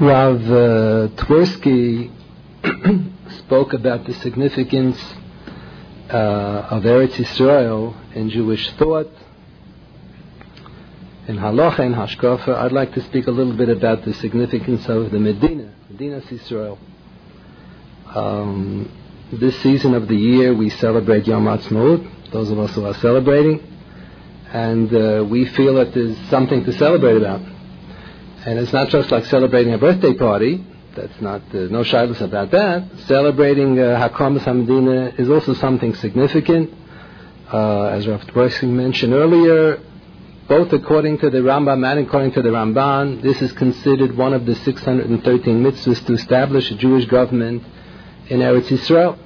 Rav uh, Twersky spoke about the significance uh, of Eretz Yisrael in Jewish thought, in halacha and hashkafa. I'd like to speak a little bit about the significance of the Medina, Medina Yisrael. Um, this season of the year, we celebrate Yom Ha'atzmaut, those of us who are celebrating, and uh, we feel that there's something to celebrate about. And it's not just like celebrating a birthday party. That's not uh, no shyness about that. Celebrating uh, Hakamas is also something significant. Uh, as Rav Twersky mentioned earlier, both according to the Rambam and according to the Ramban, this is considered one of the 613 mitzvahs to establish a Jewish government in Eretz Yisrael.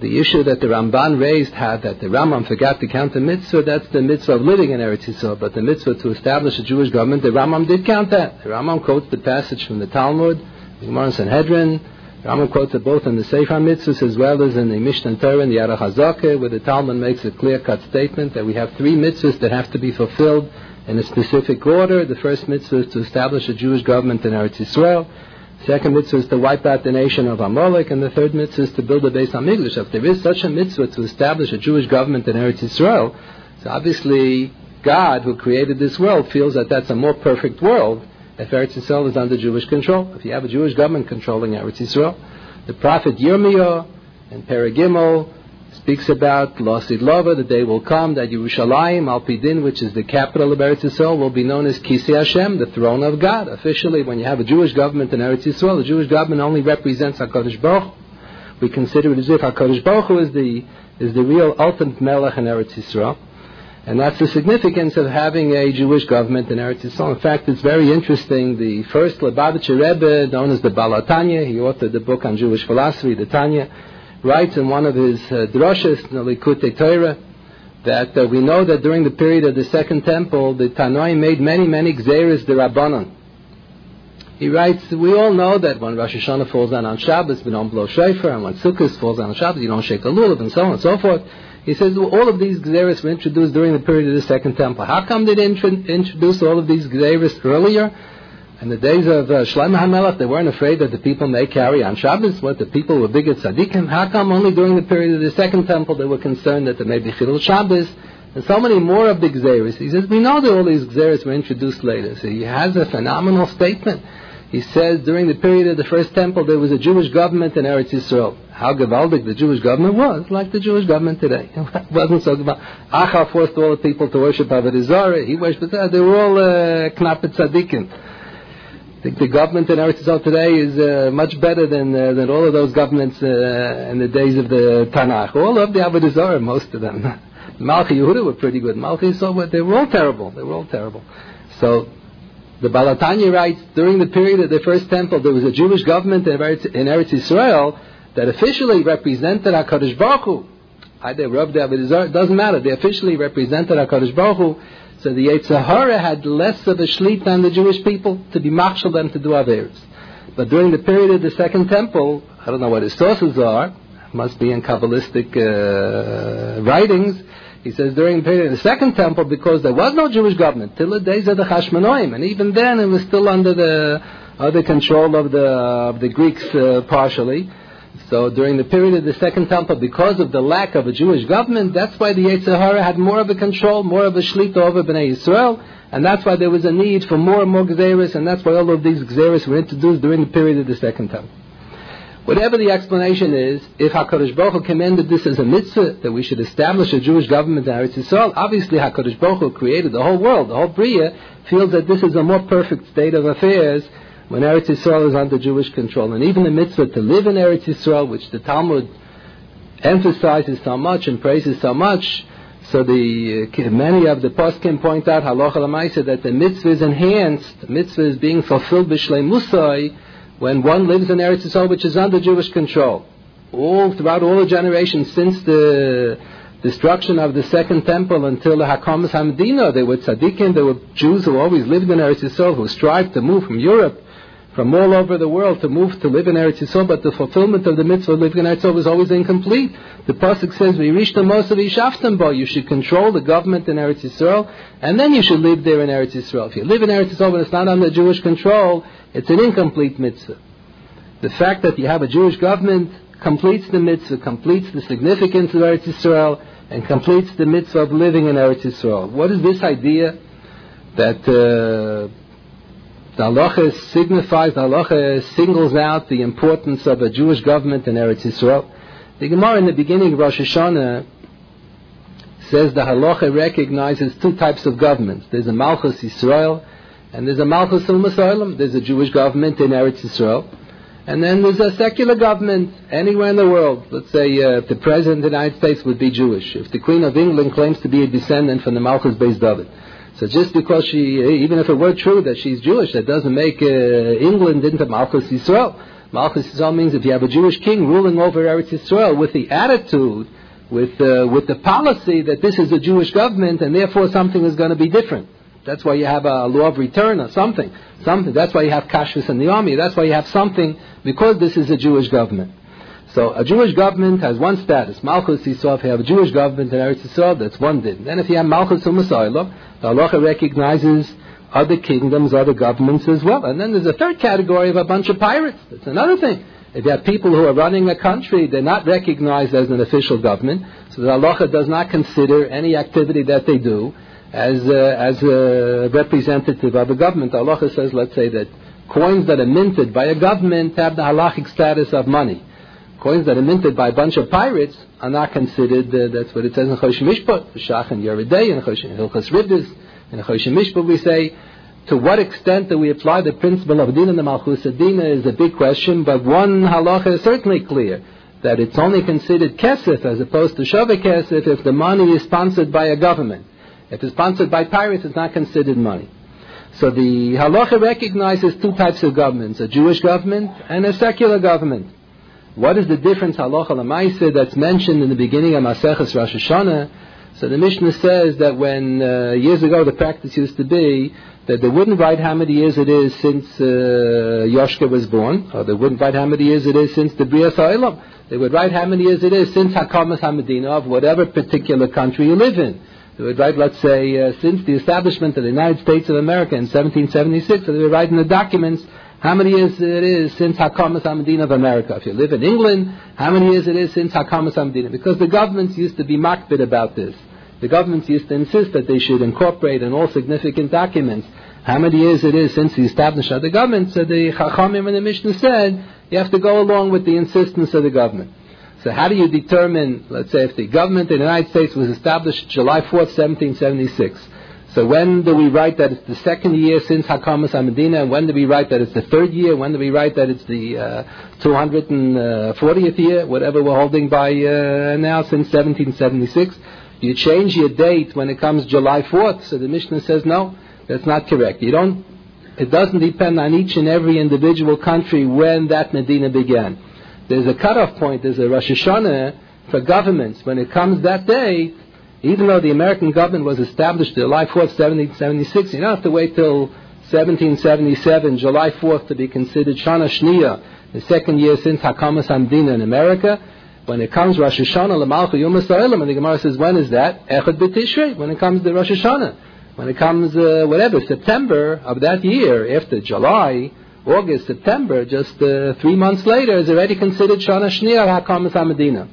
The issue that the Ramban raised had that the Rambam forgot to count the mitzvah, that's the mitzvah of living in Eretz Yisrael, but the mitzvah to establish a Jewish government, the Rambam did count that. The Rambam quotes the passage from the Talmud, the Gemara and Sanhedrin, the Rambam quotes it both in the Sefer Mitzvahs as well as in the Mishnah Torah and the Aruch HaZakeh, where the Talmud makes a clear-cut statement that we have three mitzvahs that have to be fulfilled in a specific order. The first mitzvah is to establish a Jewish government in Eretz Yisrael. Second mitzvah is to wipe out the nation of Amalek, and the third mitzvah is to build a Beis Hamikdash. If there is such a mitzvah to establish a Jewish government in Eretz Yisrael, so obviously God, who created this world, feels that that's a more perfect world if Eretz Yisrael is under Jewish control. If you have a Jewish government controlling Eretz Yisrael, the prophet Yirmiyah and Paragimel speaks about Lasid Lova, the day will come that Yerushalayim, Alpidin, which is the capital of Eretz Yisrael, will be known as Kisei Hashem, the throne of God. Officially, when you have a Jewish government in Eretz Yisrael, the Jewish government only represents HaKadosh Baruch We consider it as if HaKadosh Baruch is the, is the real ultimate Melech in Eretz Yisrael. And that's the significance of having a Jewish government in Eretz Yisrael. In fact, it's very interesting. The first Lubavitcher Rebbe, known as the Baal HaTanya, he authored the book on Jewish philosophy, the Tanya, writes in one of his uh, droshes, Likutei Torah, that uh, we know that during the period of the Second Temple, the Tanoi made many, many Gzeres de Rabbanon. He writes, we all know that when Rosh Hashanah falls down on Shabbos, we don't blow shofar, and when Sukkot falls down on Shabbos, you don't shake a lulav, and so on and so forth. He says well, all of these Gzeres were introduced during the period of the Second Temple. How come they didn't introduce all of these Gzeres earlier? In the days of uh, Shlomo HaMelech, they weren't afraid that the people may carry on Shabbos. What the people were big at tzaddikim. How come only during the period of the Second Temple they were concerned that there may be chilul Shabbos? And so many more of the Gzeres. He says, we know that all these Gzeres were introduced later. So he has a phenomenal statement. He says during the period of the First Temple there was a Jewish government in Eretz Yisrael. How Gavaldic the Jewish government was, like the Jewish government today. It wasn't so about Achar forced all the people to worship Avodah. He worshipped, that. they were all uh, knappet tzaddikim think the government in Eretz Yisrael today is uh, much better than uh, than all of those governments uh, in the days of the Tanakh. All of the Avodah most of them. Malchi Yehuda were pretty good. Malchi Yisrael, they were all terrible. They were all terrible. So the Baal HaTanya writes, during the period of the first temple, there was a Jewish government in Eretz, in Eretz Yisrael that officially represented HaKadosh Baruch Hu. Either Rav David It doesn't matter. They officially represented HaKadosh Baruch Hu so the Yetzer Hara had less of a shlit than the Jewish people to be marshal them to do Averis. But during the period of the Second Temple, I don't know what his sources are, must be in Kabbalistic uh, writings, he says during the period of the Second Temple, because there was no Jewish government, till the days of the Hashmonaim, and even then it was still under the under control of the, of the Greeks uh, partially, so during the period of the Second Temple, because of the lack of a Jewish government, that's why the Yetzer Hara had more of a control, more of a shlita over Bnei Yisrael, and that's why there was a need for more and more Gzeris, and that's why all of these Gzeris were introduced during the period of the Second Temple. Whatever the explanation is, if HaKadosh Baruch Hu commended this as a mitzvah, that we should establish a Jewish government in Eretz Yisrael, obviously HaKadosh Baruch Hu created the whole world, the whole Bria, feels that this is a more perfect state of affairs when Eretz Yisrael is under Jewish control. And even the mitzvah to live in Eretz Yisrael, which the Talmud emphasizes so much and praises so much, so the uh, many of the poskim point out halacha lemaisa that the mitzvah is enhanced, the mitzvah is being fulfilled b'shlei musai when one lives in Eretz Yisrael, which is under Jewish control. All throughout all the generations since the destruction of the second temple until the Hakamas Hamedina, there were tzaddikim, there were Jews who always lived in Eretz Yisrael, who strived to move from Europe from all over the world to move to live in Eretz Yisrael, but the fulfillment of the mitzvah of living in Eretz Yisrael was always incomplete. The pasuk says, "We reached the most of Ishaftambo." You should control the government in Eretz Yisrael, and then you should live there in Eretz Yisrael. If you live in Eretz Yisrael but it's not under Jewish control, it's an incomplete mitzvah. The fact that you have a Jewish government completes the mitzvah, completes the significance of Eretz Yisrael, and completes the mitzvah of living in Eretz Yisrael. What is this idea that? Uh, the halacha signifies, the halacha singles out the importance of a Jewish government in Eretz Yisrael. The Gemara in the beginning of Rosh Hashanah says the halacha recognizes two types of governments. There's a Malchus Yisrael and there's a Malchus al There's a Jewish government in Eretz Yisrael. And then there's a secular government anywhere in the world. Let's say uh, the President of the United States would be Jewish. If the Queen of England claims to be a descendant from the Malchus Beis David. So just because she, even if it were true that she's Jewish, that doesn't make uh, England into Malchus Yisrael. Malchus Yisrael means if you have a Jewish king ruling over Eretz Yisrael with the attitude, with, uh, with the policy that this is a Jewish government and therefore something is going to be different. That's why you have a law of return or something. Something. That's why you have kashrus in the army. That's why you have something because this is a Jewish government. So a Jewish government has one status. Malchus Yisrael, if you have a Jewish government in Eretz Yisrael, that's one din. Then if you have Malchus Umasayla, the halacha recognizes other kingdoms, other governments as well. And then there's a third category of a bunch of pirates. That's another thing. If you have people who are running a country, they're not recognized as an official government, so the halacha does not consider any activity that they do as, uh, as a representative of a government. The halacha says, let's say that coins that are minted by a government have the halachic status of money coins that are minted by a bunch of pirates are not considered, uh, that's what it says in Chosh Mishpat, Shach and Yeridei, and Hilchas Riddis, in Chosh Mishpat we say, to what extent do we apply the principle of Din and the Malchus Dina is a big question, but one halacha is certainly clear, that it's only considered kesef as opposed to shaveh kesef if the money is sponsored by a government. If it's sponsored by pirates, it's not considered money. So the halacha recognizes two types of governments, a Jewish government and a secular government. What is the difference halacha lemaisa that's mentioned in the beginning of Maseches Rosh Hashanah? So the Mishnah says that when uh, years ago the practice used to be that they wouldn't write how many years it is since uh, Yoshka was born, or they wouldn't write how many years it is since the Bria Sa'ilam. They would write how many years it is since Hakamas Hamadina of whatever particular country you live in. They would write, let's say, uh, since the establishment of the United States of America in 1776, so they would write in the documents how many years it is since Hakamas Hamedina of America. If you live in England, how many years it is since Hakamas Hamedina? Because the governments used to be makbid about this. The governments used to insist that they should incorporate in all significant documents how many years it is since the establishment of the government. So the Chachamim and the Mishnah said you have to go along with the insistence of the government. So how do you determine, let's say, if the government in the United States was established July 4th, 1776? So when do we write that it's the second year since Hakamas Medina? And when do we write that it's the third year? When do we write that it's the uh, 240th year? Whatever we're holding by uh, now since 1776. You change your date when it comes July 4th. So the Mishnah says no, that's not correct. You don't. It doesn't depend on each and every individual country when that Medina began. There's a cutoff point. There's a Rosh Hashanah for governments. When it comes that day, even though the American government was established July 4th, 1776, you don't have to wait till 1777, July 4th, to be considered Shana Shniya, the second year since Hakamas Hamdina in America. When it comes Rosh Hashanah, Lamalcha Yom and the Gemara says, when is that? Echad B'Tishrei, when it comes to Rosh Hashanah. When it comes, uh, whatever, September of that year, after July, August, September, just uh, three months later, is already considered Shana Shniya Hakamas Hamdina.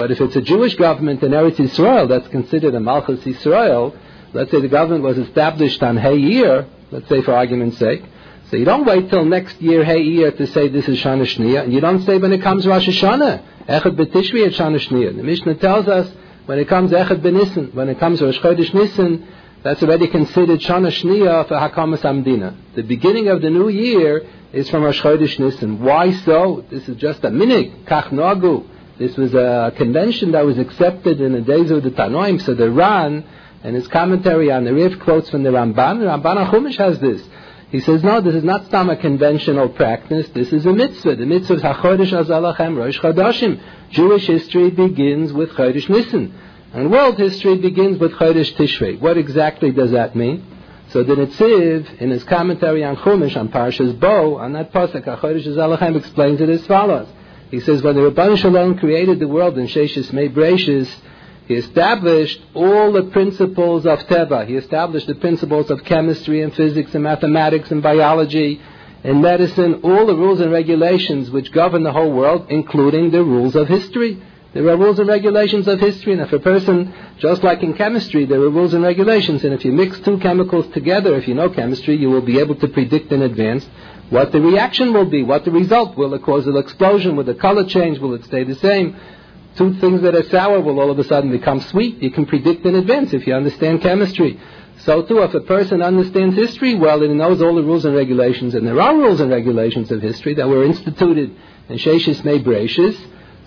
But if it's a Jewish government in Eretz Yisrael that's considered a Malchus Yisrael, let's say the government was established on Hay year, let's say for argument's sake, so you don't wait till next year, Hay year, to say this is Shana Shniya, and you don't say when it comes Rosh Hashanah, Echad B'Tishri at Shana Shniya. The Mishnah tells us when it comes Echad B'Nissen, when it comes Rosh Chodesh Nissen, that's already considered Shana Shniya for Hakamas Amdina. The beginning of the new year is from Rosh Chodesh Nissen. Why so? This is just a minig, Kach Nagu. This was a convention that was accepted in the days of the Tanoim. So the Ran and his commentary on the Rif quotes from the Ramban. The Ramban Chumash has this. He says, no, this is not some a conventional practice. This is a mitzvah. The mitzvah is HaChodesh Azalachem Rosh Chodashim. Jewish history begins with Chodesh Nisan. And world history begins with Chodesh Tishrei. What exactly does that mean? So the Netziv, in his commentary on Chumash, on Parshas Bo, on that pasuk, HaChodesh Zalachem, explains it as follows. He says, when the Rabban Shalom created the world in Sheshis Mei Breishis, he established all the principles of Teva. He established the principles of chemistry and physics and mathematics and biology and medicine, all the rules and regulations which govern the whole world, including the rules of history. There are rules and regulations of history, and if a person, just like in chemistry, there are rules and regulations, and if you mix two chemicals together, if you know chemistry, you will be able to predict in advance what the reaction will be, what the result. Will it cause an explosion? Will the color change? Will it stay the same? Two things that are sour will all of a sudden become sweet. You can predict in advance if you understand chemistry. So too, if a person understands history well and knows all the rules and regulations, and there are rules and regulations of history that were instituted in Sheshis Mei Breishis,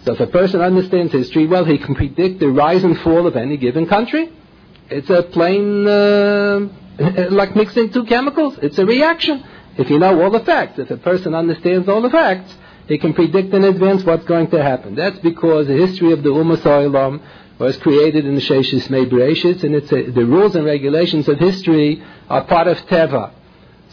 so if a person understands history well, he can predict the rise and fall of any given country. It's a plain, uh, like mixing two chemicals. It's a reaction. If you know all the facts, if a person understands all the facts, he can predict in advance what's going to happen. That's because the history of the Ummah was created in the Sheshis Mei Bereshit, and it's a, the rules and regulations of history are part of Teva.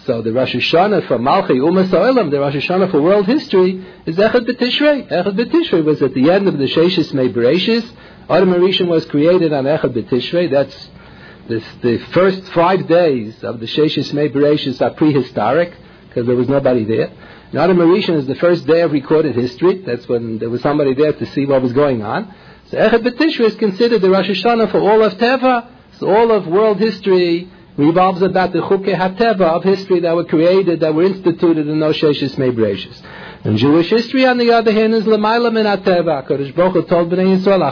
So the Rosh Hashanah for Malchi Ummah the Rosh Hashanah for world history, is Echad B'Tishrei. Echad B'Tishrei was at the end of the Sheshis Mei Bereshis. Adam Rishon was created on Echad B'Tishrei. That's this, the first five days of the Sheshis Mei are prehistoric because there was nobody there. Adam Rishon is the first day of recorded history. That's when there was somebody there to see what was going on. So Echad B'Tishrei is considered the Rosh Hashanah for all of Teva. So all of world history revolves about the Chukei HaTeva of history that were created, that were instituted in those Sheshis Mebreshis. And Jewish history, on the other hand, is Lamaila Min HaTeva. HaKadosh Baruch told Bnei Yisrael,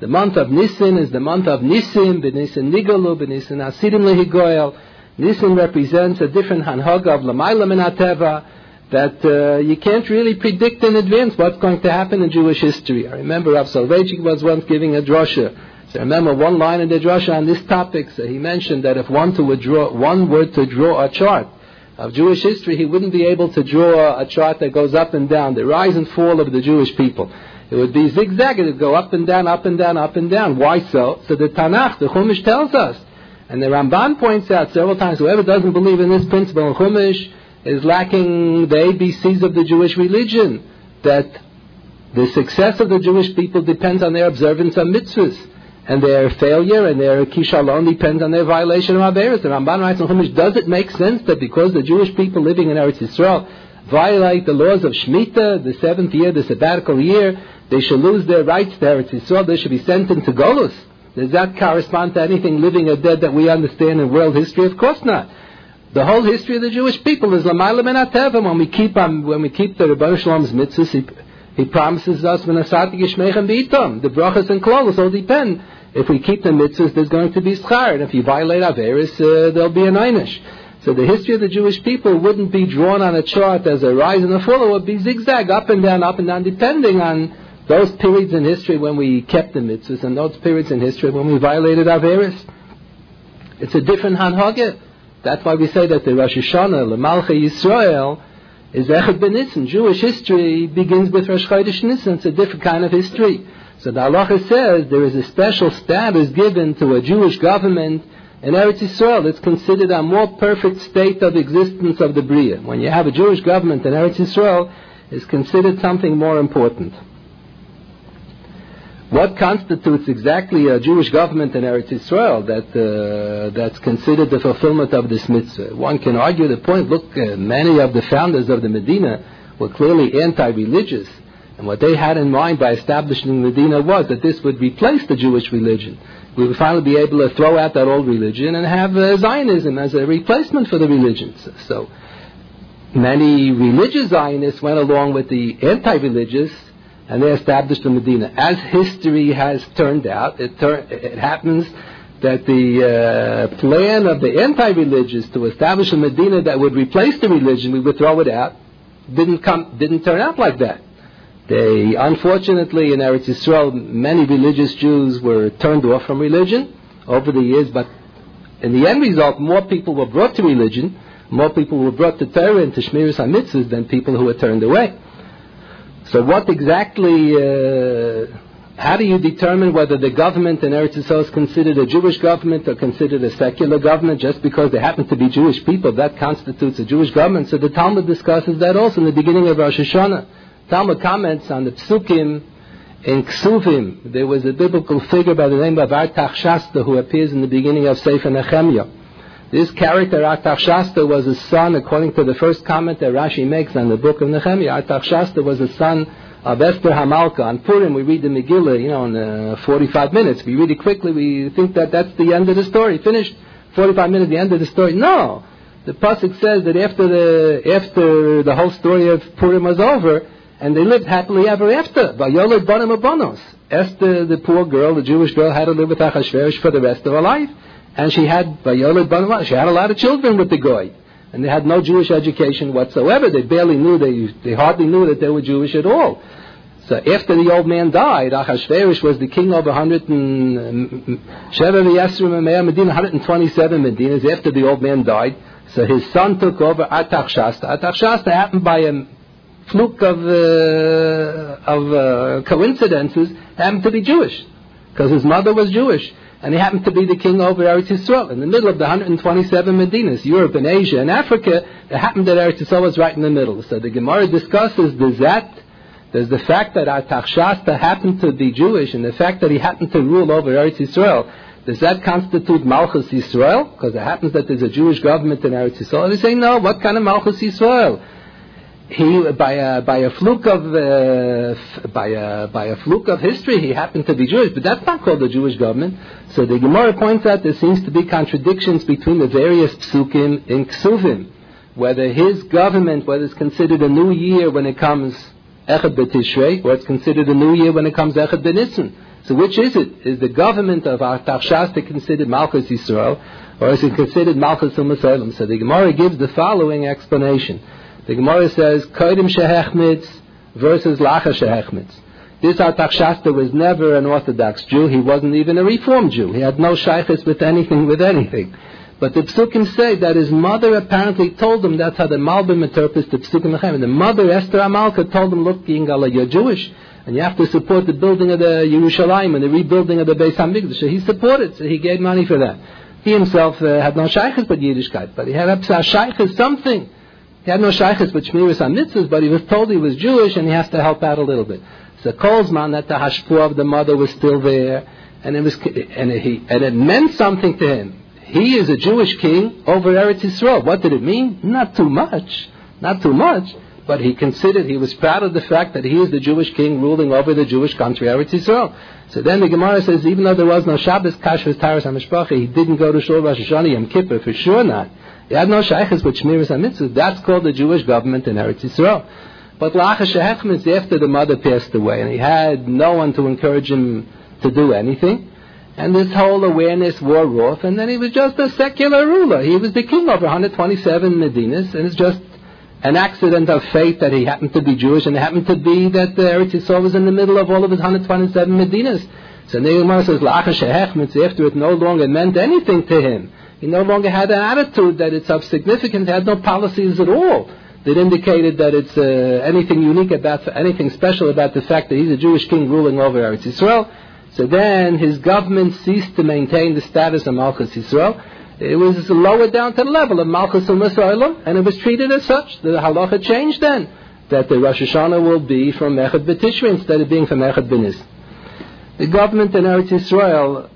the month of Nisan is the month of Nisim, B'Nisan Nigalu, B'Nisan Asidim Lehigoyel. Nisan represents a different Hanhaga of Lamaila Min that uh, you can't really predict in advance what's going to happen in Jewish history. I remember Rav Soloveitchik was once giving a drasha so remember one line in the drasha on this topic. So he mentioned that if one to one were to draw a chart of Jewish history, he wouldn't be able to draw a chart that goes up and down, the rise and fall of the Jewish people. It would be zigzag. It would go up and down, up and down, up and down. Why so? So the Tanakh, the Chumash tells us. And the Ramban points out several times, whoever doesn't believe in this principle in Chumash is lacking the ABCs of the Jewish religion. That the success of the Jewish people depends on their observance of mitzvahs and their failure and their kishalon depends on their violation of Averis. The Ramban writes in Chumash, does it make sense that because the Jewish people living in Eretz Yisrael violate the laws of Shemitah, the seventh year, the sabbatical year, they should lose their rights to Eretz Yisrael, they should be sent into Golus? Does that correspond to anything living or dead that we understand in world history? Of course not. The whole history of the Jewish people is Lamayla Menateva. When we keep um, when we keep the Rebbe Shalom's mitzvahs, he, he promises us when Asati Gishmechem B'itom. The brachas and klolos all depend if we keep the mitzvahs, there's going to be schar, and if you violate Averis, uh, there'll be an einish. So the history of the Jewish people wouldn't be drawn on a chart as a rise and a fall. It would be zigzag, up and down, up and down, depending on those periods in history when we kept the mitzvahs and those periods in history when we violated Averis. It's a different hanhagah. That's why we say that the Rosh Hashanah, the Malcha Yisrael, is Echad Ben Jewish history begins with Rosh Chodesh Nisan. It's a different kind of history. So the halacha says there is a special status given to a Jewish government in Eretz Yisrael. It's considered a more perfect state of existence of the Bria. When you have a Jewish government in Eretz Yisrael, it's considered something more important. What constitutes exactly a Jewish government in Eretz Yisrael that uh, that's considered the fulfillment of this mitzvah? One can argue the point. Look, uh, many of the founders of the Medina were clearly anti-religious and what they had in mind by establishing Medina was that this would replace the Jewish religion. We would finally be able to throw out that old religion and have uh, Zionism as a replacement for the religions. So many religious Zionists went along with the anti-religious and they established the Medina. As history has turned out, it, tur- it happens that the uh, plan of the anti-religious to establish a Medina that would replace the religion, we would throw it out, didn't come, didn't turn out like that. They, unfortunately, in Eretz Yisrael, many religious Jews were turned off from religion over the years, but in the end result, more people were brought to religion, more people were brought to Torah and to Shmiras HaMitzvahs than people who were turned away. So what exactly uh, how do you determine whether the government in Eretz Yisrael is considered a Jewish government or considered a secular government just because they happen to be Jewish people? That constitutes a Jewish government. So the Talmud discusses that also in the beginning of Rosh Hashanah. Talmud comments on the psukim in Ksuvim. There was a biblical figure by the name of Artachshasta who appears in the beginning of Sefer Nehemiah. This character, Artachshasta, was a son, according to the first comment that Rashi makes on the book of Nehemiah, Artachshasta was a son of Esther Hamalka. On Purim, we read the Megillah, you know, in uh, 45 minutes. We read it quickly, we think that that's the end of the story. Finished. 45 minutes, the end of the story. No! The Pasuk says that after the, after the whole story of Purim was over, and they lived happily ever after. Vayoled banim abonos. Esther, the poor girl, the Jewish girl, had to live with Achashverosh for the rest of her life and she had she had a lot of children with the Goy. And they had no Jewish education whatsoever. They barely knew, they, they hardly knew that they were Jewish at all. So after the old man died, Achashverosh was the king of 127 Medinas after the old man died. So his son took over Artachshasta. Artachshasta happened by a fluke of, uh, of uh, coincidences, happened to be Jewish. Because his mother was Jewish and he happened to be the king over Eretz Yisrael. In the middle of the 127 Medinas, Europe and Asia and Africa, it happened that Eretz Yisrael was right in the middle. So the Gemara discusses, does that, does the fact that Artachshasta happened to be Jewish and the fact that he happened to rule over Eretz Yisrael, does that constitute Malchus Yisrael? Because it happens that there's a Jewish government in Eretz Yisrael. They say, no, what kind of Malchus Yisrael? He by a by a fluke of uh, by a by a fluke of history he happened to be Jewish, but that's not called the Jewish government. So the Gemara points out there seems to be contradictions between the various psukim in Ksuvim, whether his government, whether it's considered a new year when it comes Echad B'Tishrei, or it's considered a new year when it comes Echad B'Nissen. So which is it? Is the government of Artaxshasta considered Malchus Yisrael, or is it considered Malchus Umasalim? So the Gemara gives the following explanation. The Gemara says, Kodim Shehechmitz versus Lacha Shehechmitz. This Artaxshasta was never an Orthodox Jew. He wasn't even a Reformed Jew. He had no shaykhs with anything, with anything. But the Psukim say that his mother apparently told him, that's how the Malbim interprets the Psukim Lechem. The mother, Esther Amalka, told him, look, Yingala, you're Jewish, and you have to support the building of the Yerushalayim and the rebuilding of the Beis HaMikdash. So he supported, so he gave money for that. He himself uh, had no shaykhs but Yiddishkeit, but he had a shaykhs something. He had no shaykhs but shmiras on mitzvahs, but he was told he was Jewish and he has to help out a little bit. So Kolzman that the hashpur of the mother was still there, and it was and he and it meant something to him. He is a Jewish king over Eretz Yisrael. What did it mean? Not too much, not too much. But he considered he was proud of the fact that he is the Jewish king ruling over the Jewish country Eretz Yisrael. So then the Gemara says even though there was no Shabbos Kashrus Taras Hamishpacha, he didn't go to Shul Rosh Hashanah Yom Kippur for sure not. He had no shaykhs with Shmiras HaMitzvah. That's called the Jewish government in Eretz Yisrael. But Hechmitz, after the mother passed away, and he had no one to encourage him to do anything, and this whole awareness wore off, and then he was just a secular ruler. He was the king over 127 Medinas, and it's just an accident of fate that he happened to be Jewish, and it happened to be that the Eretz Yisrael was in the middle of all of his 127 Medinas. So Nehemiah says, Hechmitz, after it no longer meant anything to him. He no longer had an attitude that it's of significance. He had no policies at all that indicated that it's uh, anything unique about, anything special about the fact that he's a Jewish king ruling over Eretz Yisrael. So then his government ceased to maintain the status of Malchus Yisrael. It was lowered down to the level of Malchus al and it was treated as such. The halacha changed then, that the Rosh Hashanah will be from Echad B'Tishri instead of being from Echad B'Nis. The government in Eretz Yisrael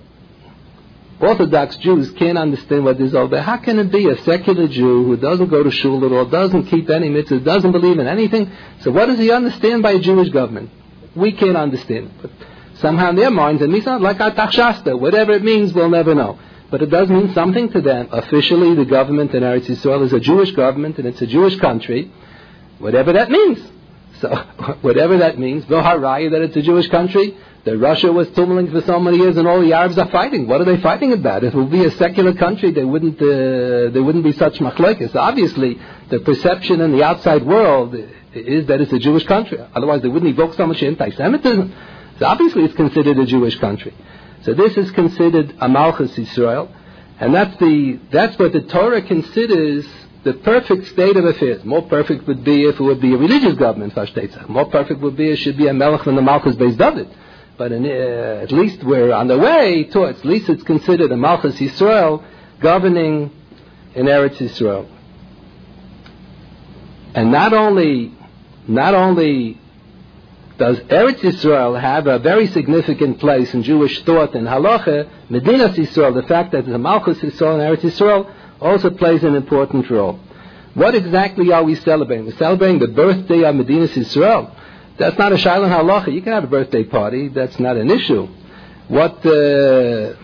Orthodox Jews can't understand what all about. How can it be a secular Jew who doesn't go to shul at all, doesn't keep any mitzvahs, doesn't believe in anything? So what does he understand by a Jewish government? We can't understand. But somehow in their minds, it means like Artachshasta. Whatever it means, we'll never know. But it does mean something to them. Officially, the government in Eretz Yisrael is a Jewish government and it's a Jewish country. Whatever that means. So, whatever that means, no haraya that it's a Jewish country, that Russia was tumling for so many years and all the Arabs are fighting. What are they fighting about? If it would be a secular country, there wouldn't, uh, there wouldn't be such machlekes. Obviously, the perception in the outside world is that it's a Jewish country. Otherwise, they wouldn't evoke so much anti-Semitism. So obviously, it's considered a Jewish country. So this is considered a Malchus Israel, and that's the that's what the Torah considers the perfect state of affairs. More perfect would be if it would be a religious government, More perfect would be if it should be a Melech and the Malchus based David. But in, uh, at least we're on the way towards, at least it's considered a Malchus Yisrael governing in Eretz Yisrael. And not only, not only does Eretz Yisrael have a very significant place in Jewish thought and halacha, Medina Yisrael, the fact that the Malchus Yisrael and Eretz Yisrael also plays an important role. What exactly are we celebrating? We're celebrating the birthday of Medina Yisrael. That's not a Shiloh halacha. You can have a birthday party. That's not an issue. What uh, the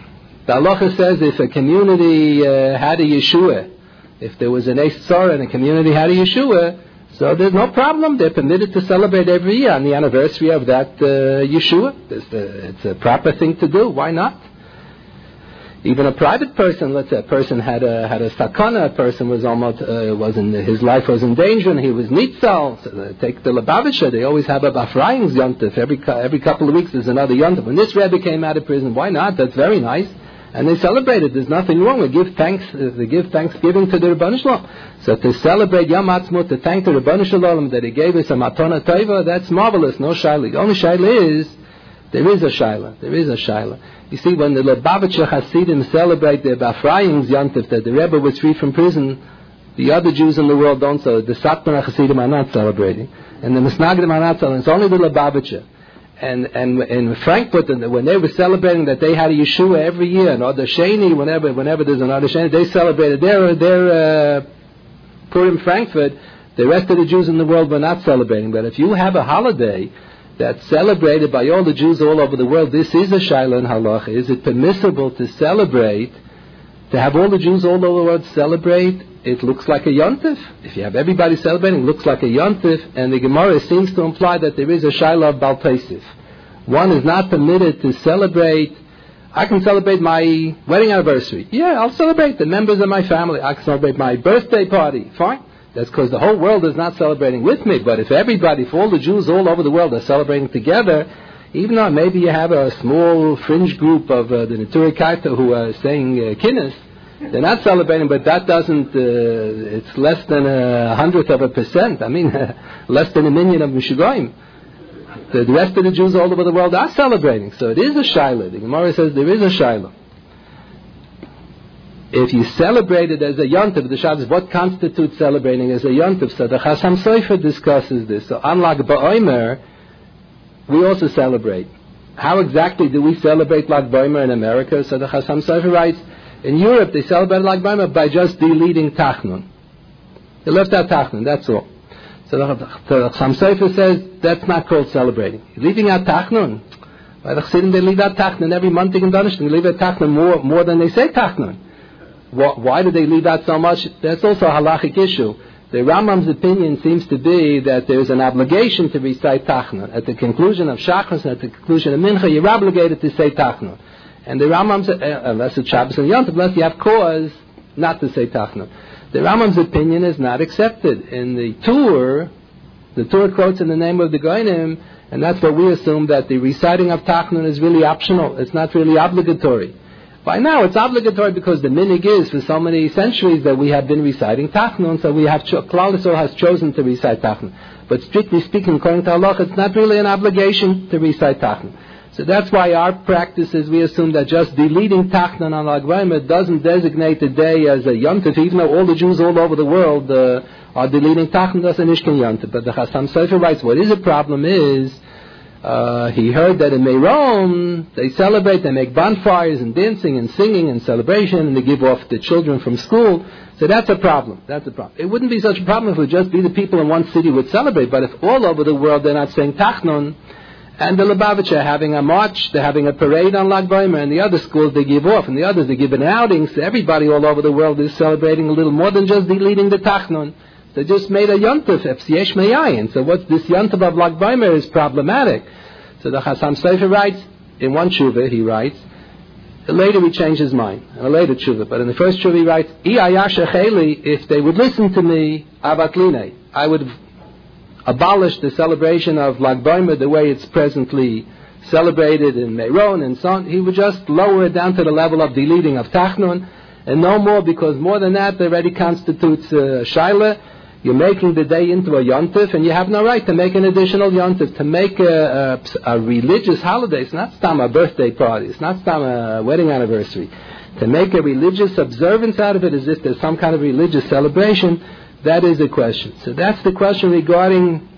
halacha says, if a community uh, had a Yeshua, if there was an Eis and a community had a Yeshua, so there's no problem. They're permitted to celebrate every year on the anniversary of that uh, Yeshua. It's a, it's a proper thing to do. Why not? Even a private person, let's say a person had a had a sakana, a person was almost uh, was in his life was in danger, and he was nitzal. So they take the Lubavitcher, they always have a Bafrayim's yontif every every couple of weeks. There's another yontif. When this Rebbe came out of prison, why not? That's very nice and they celebrated. There's nothing wrong. They give thanks. Uh, they give thanksgiving to the Rebbeinu Shalom. So to celebrate Yom Ha'atzmaut, to thank the Rebbeinu Shalom that He gave us a matana tova, that's marvelous. No shaila. The only shaila is there is a shaila. There is a shaila. You see, when the Lubavitcher Hasidim celebrate their Bafrayim's Yontif, that the Rebbe was free from prison, the other Jews in the world don't celebrate. The Satmar Hasidim are not celebrating, and the Misnagdim are not celebrating. It's only the Lubavitcher and and in Frankfurt, when they were celebrating that they had a Yeshua every year, and Other Sheni, whenever whenever there's an Other Sheni, they celebrated their their uh, Purim Frankfurt. The rest of the Jews in the world were not celebrating. But if you have a holiday that's celebrated by all the Jews all over the world, this is a Shiloh Halach. Is it permissible to celebrate, to have all the Jews all over the world celebrate it looks like a yontif. If you have everybody celebrating, it looks like a yontif, and the Gemara seems to imply that there is a shaila of. One is not permitted to celebrate. I can celebrate my wedding anniversary. Yeah, I'll celebrate the members of my family. I can celebrate my birthday party. Fine. That's because the whole world is not celebrating with me. But if everybody, if all the Jews all over the world are celebrating together, even though maybe you have a small fringe group of uh, the Neturei Karta who are saying uh, kinnis, they're not celebrating, but that doesn't, uh, it's less than a hundredth of a percent. I mean, less than a million of Mishugoyim. The rest of the Jews all over the world are celebrating. So it is a Shiloh. The Gemara says there is a Shiloh. If you celebrate it as a yontif, the Shabbos, what constitutes celebrating as a yontif? So the Chasam Sofer discusses this. So unlike Ba'omer, we also celebrate. How exactly do we celebrate Lag Ba'omer in America? So the Chasam Sofer writes, in Europe, they celebrate Lag Baimer by just deleting Tachnun. They left out Tachnun, that's all. So the, Chassam Sofer says that's not called celebrating. Leaving out Tachnun. By the Chassidim, they leave out Tachnun every month in Donishton. They leave out Tachnun more, more than they say Tachnun. Why do they leave out so much? That's also a halachic issue. The Rambam's opinion seems to be that there's an obligation to recite Tachnun. At the conclusion of Shachris and at the conclusion of Mincha, you're obligated to say Tachnun. And the Rambam said, uh, unless it's Shabbos and Yom unless you have cause not to say Tachnun. The Rambam's opinion is not accepted. In the Tur, the Tur quotes in the name of the Goinim, and that's what we assume that the reciting of Tachnun is really optional. It's not really obligatory. By now, it's obligatory because the minig is for so many centuries that we have been reciting Tachnun, so we have cho- Klal has chosen to recite Tachnun. But strictly speaking, according to Allah, it's not really an obligation to recite Tachnun. So that's why our practice is we assume that just deleting Tachnan on Lag doesn't designate the day as a Yom Yontif, even though all the Jews all over the world uh, are deleting Tachnan as an Ishkin Yontif. But the Chassam Sofer writes, what is a problem is, uh, he heard that in Meron they celebrate, they make bonfires and dancing and singing and celebration, and they give off the children from school. So that's a problem. That's a problem. It wouldn't be such a problem if it would just be the people in one city would celebrate. But if all over the world they're not saying Tachnon, and the Lubavitcher having a march, they're having a parade on Lag Baimer, and the other schools they give off, and the others they give an outing, so everybody all over the world is celebrating a little more than just deleting the Tachnun. They just made a Yontif, Efsiesh Meyayin. So what's this Yontif of Lag Baimer is problematic. So the Chassam Sofer writes, in one tshuva he writes, later he changed his mind, in a later tshuva, but in the first tshuva he writes, if they would listen to me, avatline, I would abolish the celebration of Lag Baimer the way it's presently celebrated in Meron and so on. He would just lower it down to the level of deleting of Tachnun and no more because more than that already constitutes uh, Shaila. You're making the day into a yontif, and you have no right to make an additional yontif. To make a, a, a religious holiday, it's not stam a birthday party, it's not stam a wedding anniversary. To make a religious observance out of it as if there's some kind of religious celebration, that is a question. So that's the question regarding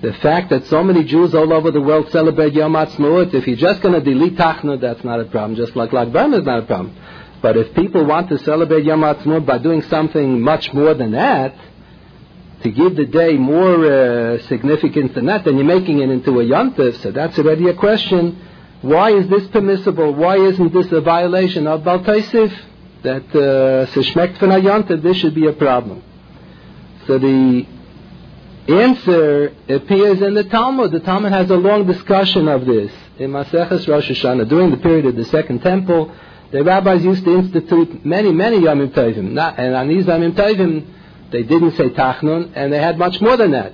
the fact that so many Jews all over the world celebrate Yom Ha'atzmaut. If you're just going to delete Tachnun, that's not a problem. Just like Lag B'Omer is not a problem. But if people want to celebrate Yom Ha'atzmaut by doing something much more than that, to give the day more uh, significance than that, then you're making it into a yontif. So that's already a question. Why is this permissible? Why isn't this a violation of Baltaisif? That Seshmekt uh, this should be a problem. So the answer appears in the Talmud. The Talmud has a long discussion of this in Maseches Rosh Hashanah during the period of the Second Temple the rabbis used to institute many, many Yomim Tovim. and on these Yomim Tovim, they didn't say Tachnun, and they had much more than that.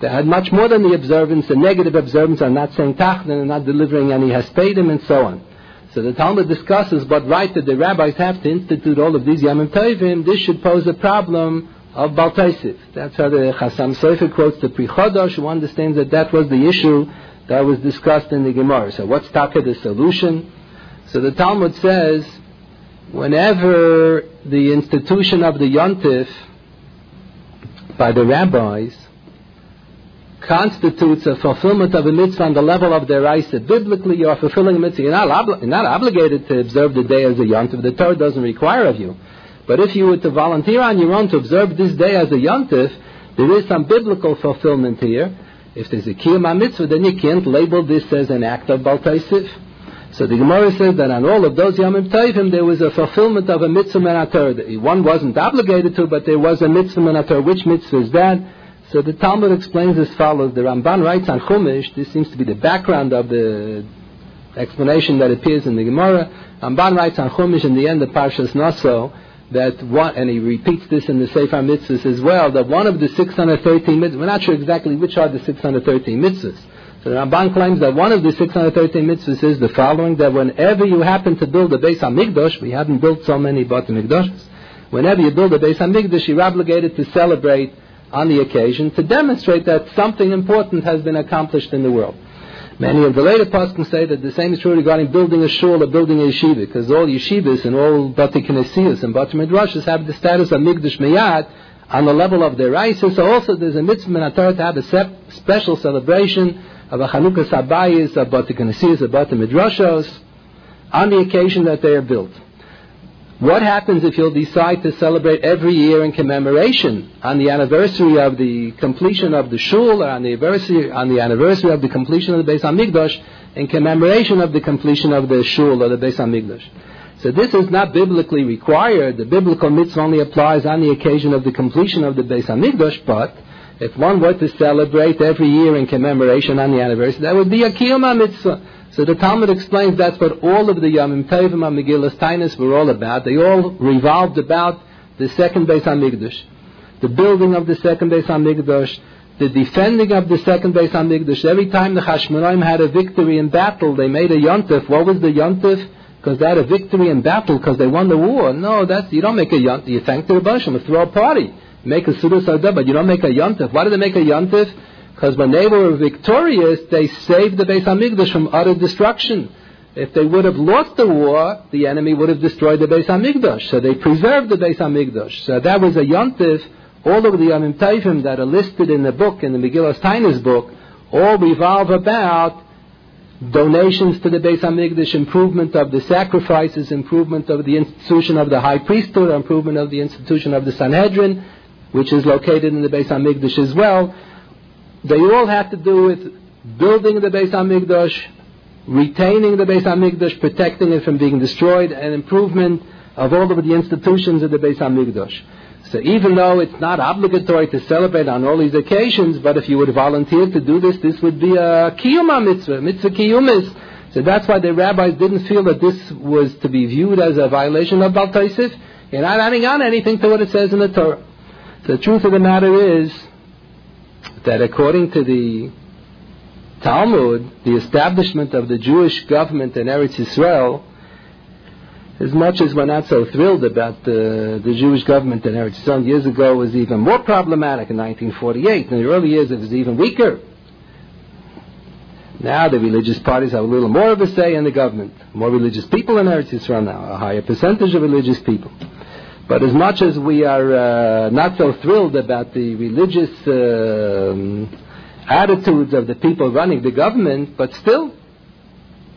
They had much more than the observance, the negative observance on not saying Tachnun and not delivering any Haspedim and so on. So the Talmud discusses what right that the rabbis have to institute all of these Yomim Tovim. This should pose a problem of Baltaisiv. That's how the Chasam Sofer quotes the Pri Chodosh, who understands that that was the issue that was discussed in the Gemara. So what's Taka the solution? So the Talmud says, whenever the institution of the yontif by the rabbis constitutes a fulfillment of a mitzvah on the level of their Isa, biblically you are fulfilling a mitzvah. You're not, obli- you're not obligated to observe the day as a yontif. The Torah doesn't require of you. But if you were to volunteer on your own to observe this day as a yontif, there is some biblical fulfillment here. If there's a kiyum mitzvah, then you can't label this as an act of baltaisif. So the Gemara says that on all of those Yomim Tovim there was a fulfillment of a mitzvah menator. One wasn't obligated to, but there was a mitzvah menator. Which mitzvah is that? So the Talmud explains as follows. The Ramban writes on Chumash, this seems to be the background of the explanation that appears in the Gemara. Ramban writes on Chumash in the end of Parshas Naso, that one, and he repeats this in the Sefer Mitzvahs as well, that one of the 613 mitzvahs, we're not sure exactly which are the 613 mitzvahs, the Ramban claims that one of the 613 mitzvahs is the following, that whenever you happen to build a Beis HaMikdash, we haven't built so many Bat HaMikdashs, whenever you build a Beis HaMikdash, you're obligated to celebrate on the occasion to demonstrate that something important has been accomplished in the world. Many of the later poskim say that the same is true regarding building a shul or building a yeshiva, because all yeshivas and all Bati Knesiyas and Bati Midrashas have the status of Mikdash Miyad on the level of their ISIS. So also there's a mitzvah in Torah to have a special celebration of a Chanukah Sabayis, about the Knesses, about the Midrashos, on the occasion that they are built. What happens if you'll decide to celebrate every year in commemoration on the anniversary of the completion of the shul, or on the anniversary, on the anniversary of the completion of the Beis Hamikdash, in commemoration of the completion of the shul or the Beis Hamikdash? So this is not biblically required. The biblical mitzvah only applies on the occasion of the completion of the Beis Hamikdash, but if one were to celebrate every year in commemoration on the anniversary, that would be a kiyuma mitzvah. So the Talmud explains that's what all of the Yomim Tovim and Megillas Tainis were all about. They all revolved about the second Beis Hamikdash, the building of the second Beis Hamikdash, the defending of the second Beis Hamikdash. Every time the Hashmonaim had a victory in battle, they made a yontif. What was the yontif? Because they had a victory in battle because they won the war. No, that's you don't make a yontif. You thank the Rebbe you throw a party make a Suda Sardah, but you don't make a Yontif. Why did they make a Yontif? Because when they were victorious, they saved the Beis Hamikdash from utter destruction. If they would have lost the war, the enemy would have destroyed the Beis Hamikdash. So they preserved the Beis Hamikdash. So that was a Yontif. All of the Yomim Taifim that are listed in the book, in the Megillah Tainis book, all revolve about donations to the Beis Hamikdash, improvement of the sacrifices, improvement of the institution of the high priesthood, improvement of the institution of the Sanhedrin, which is located in the Beis Hamikdash as well. They all have to do with building the Beis Hamikdash, retaining the Beis Hamikdash, protecting it from being destroyed, and improvement of all of the institutions of the Beis Hamikdash. So even though it's not obligatory to celebrate on all these occasions, but if you would volunteer to do this, this would be a kiyuma mitzvah, mitzvah kiyumis. So that's why the rabbis didn't feel that this was to be viewed as a violation of Baltaisif. You're not adding on anything to what it says in the Torah. The truth of the matter is that according to the Talmud, the establishment of the Jewish government in Eretz Israel as much as we're not so thrilled about the, the Jewish government in Eretz Yisrael, years ago was even more problematic in 1948. In the early years, it was even weaker. Now the religious parties have a little more of a say in the government. More religious people in Eretz Yisrael now, a higher percentage of religious people. But as much as we are uh, not so thrilled about the religious uh, attitudes of the people running the government, but still,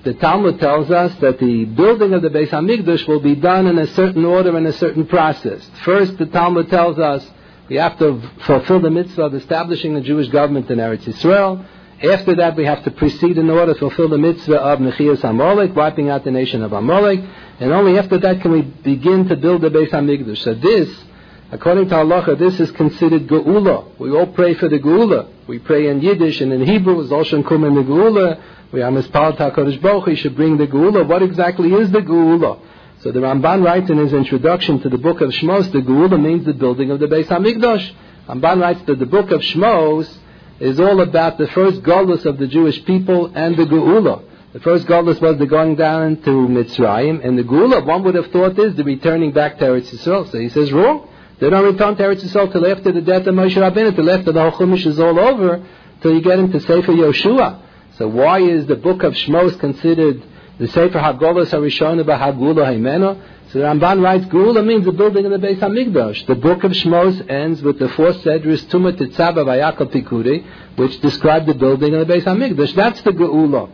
the Talmud tells us that the building of the Beis Hamikdash will be done in a certain order and a certain process. First, the Talmud tells us we have to fulfill the mitzvah of establishing a Jewish government in Eretz Yisrael. After that, we have to proceed in order to fulfill the mitzvah of Mechias Amalek, wiping out the nation of Amalek, and only after that can we begin to build the Beis Hamikdash. So this, according to Allah, this is considered Geula. We all pray for the Geula. We pray in Yiddish and in Hebrew, Zolshan Kum in the Geula. We are mispal HaKadosh Baruch He should bring the Geula. What exactly is the Geula? So the Ramban writes in his introduction to the book of Shmos, the Geula means the building of the Beis Hamikdash. Ramban writes that the book of Shmos is all about the first Golus of the Jewish people and the Geula. The first Golus was the going down to Mitzrayim, and the Geula, one would have thought, is the returning back to Eretz Yisrael. So he says, wrong. They don't return to Eretz Yisrael till after the death of Moshe Rabbeinu, till after the Chumash is all over, till you get into Sefer Yoshua. So why is the book of Shmos considered the Sefer HaGolos HaRishon Hagula Haimena? So the Ramban writes, Gula means the building of the Beis Hamikdash. The book of Shmos ends with the four Sedris Tumat Tetzava Vayakal Pikuri, which describe the building of the Beis Hamikdash. That's the Geula.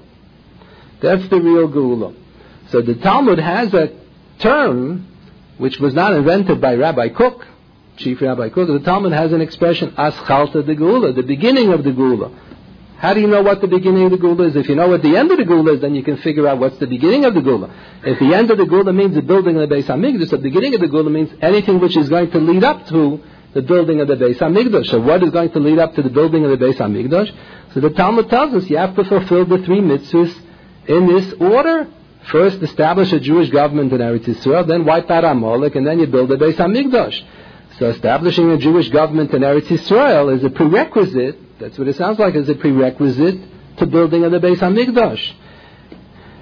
That's the real Geula. So the Talmud has a term which was not invented by Rabbi Kook, Chief Rabbi Kook. The Talmud has an expression, Aschalta the Geula, the beginning of the Geula. How do you know what the beginning of the Gula is? If you know what the end of the Gula is, then you can figure out what's the beginning of the Gula. If the end of the Gula means the building of the Beis Hamikdash, the beginning of the Gula means anything which is going to lead up to the building of the Beis Hamikdash. So what is going to lead up to the building of the Beis Hamikdash? So the Talmud tells us you have to fulfill the three mitzvahs in this order. First, establish a Jewish government in Eretz Yisrael, then wipe out Amalek, and then you build the Beis Hamikdash. So establishing a Jewish government in Eretz Yisrael is a prerequisite that's what it sounds like as a prerequisite to building of the Beis Hamikdash.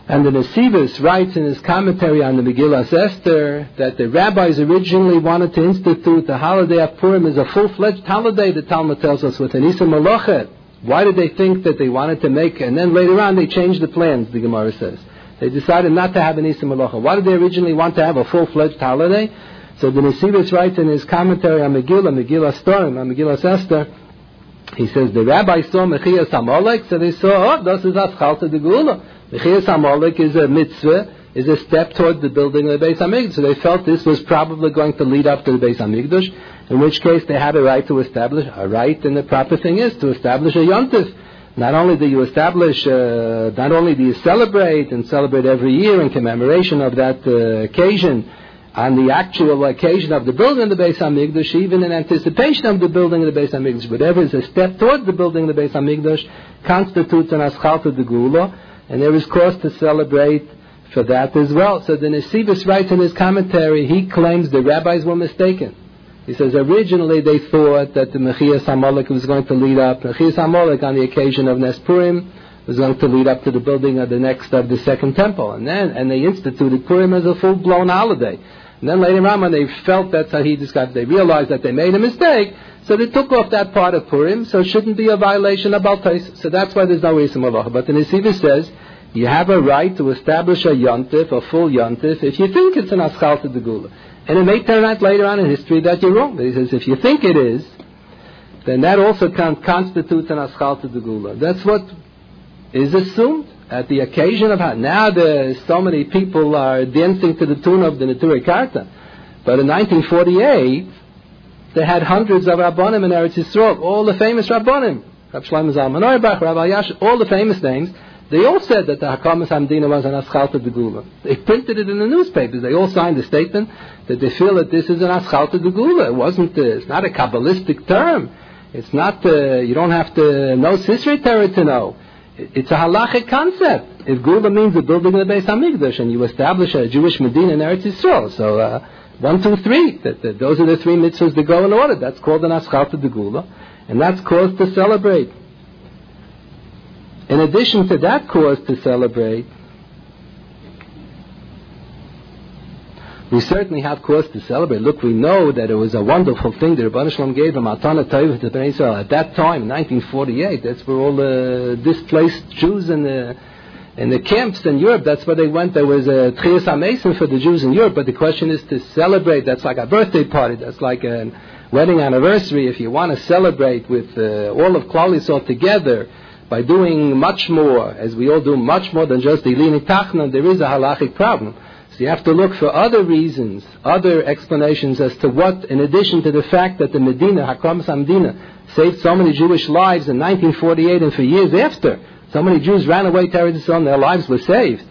And the Nesivos writes in his commentary on the Megillah Esther that the rabbis originally wanted to institute the holiday of Purim as a full-fledged holiday, the Talmud tells us, with an Isa Malochet. Why did they think that they wanted to make, and then later on they changed the plans, the Gemara says. They decided not to have an Isa Malochet. Why did they originally want to have a full-fledged holiday? So the Nesivos writes in his commentary on Megillah, Megillah Storm, on Megillah Esther, he says the rabbi saw Mechias Amalek, so they saw, oh, this is Aschalta de Gula. Mechias Amalek is a mitzvah, is a step toward the building of the Beis Hamikdash. So they felt this was probably going to lead up to the Beis Hamikdash, in which case they had a right to establish, a right, and the proper thing is to establish a yontif. Not only do you establish, uh, not only do you celebrate and celebrate every year in commemoration of that uh, occasion, on the actual occasion of the building of the Beis Hamikdash, even in anticipation of the building of the Beis Hamikdash, whatever is a step toward the building of the Beis Hamikdash, constitutes an aschalta de gula, and there is cause to celebrate for that as well. So the Nesivos writes in his commentary, he claims the rabbis were mistaken. He says originally they thought that the Mechias Amalek was going to lead up, Mechias Amalek on the occasion of Nes Purim was going to lead up to the building of the next of the second temple, and then and they instituted Purim as a full blown holiday. And then later on, when they felt how he described, they realized that they made a mistake, so they took off that part of Purim, so it shouldn't be a violation of Baltais. So that's why there's no reason Malacha. But the Nesiva says, you have a right to establish a yontif, a full yontif, if you think it's an aschal to the gula. And it may turn out later on in history that you're wrong. But he says, if you think it is, then that also con- constitutes an aschal to the gula. That's what is assumed at the occasion of now the, so many people are dancing to the tune of the Neturei Karta. But in 1948, they had hundreds of Rabbanim in Eretz Yisrael, all the famous Rabbanim. Rabbi Shlomo Zalman Auerbach, Rabbi Yash, all the famous names. They all said that the Hakamas Hamedina was an Aschalta de Gula. They printed it in the newspapers. They all signed a statement that they feel that this is an Aschalta de Gula. It wasn't, uh, it's not a Kabbalistic term. It's not, uh, you don't have to know Sisri Torah to know. It's a halachic concept. If Gula means the building of the Beis Hamikdash, and you establish a Jewish Medina in Eretz Yisrael, so uh, one, two, three. That, that, those are the three mitzvahs that go in order. That's called an Aschalta de Gula, and that's cause to celebrate. In addition to that cause to celebrate, we certainly have cause to celebrate. Look, we know that it was a wonderful thing that Rabban Shalom gave a Matana to Israel at that time, 1948. That's where all the displaced Jews in the in the camps in Europe, that's where they went. There was a Trias HaMesim for the Jews in Europe, but the question is to celebrate. That's like a birthday party. That's like a wedding anniversary. If you want to celebrate with uh, all of Klal Yisrael together by doing much more, as we all do much more than just the Ilini Tachnan, there is a halachic problem. So you have to look for other reasons, other explanations as to what, in addition to the fact that the Medina, Hakamas Medina, saved so many Jewish lives in 1948 and for years after. So many Jews ran away Eretz Yisrael their lives were saved.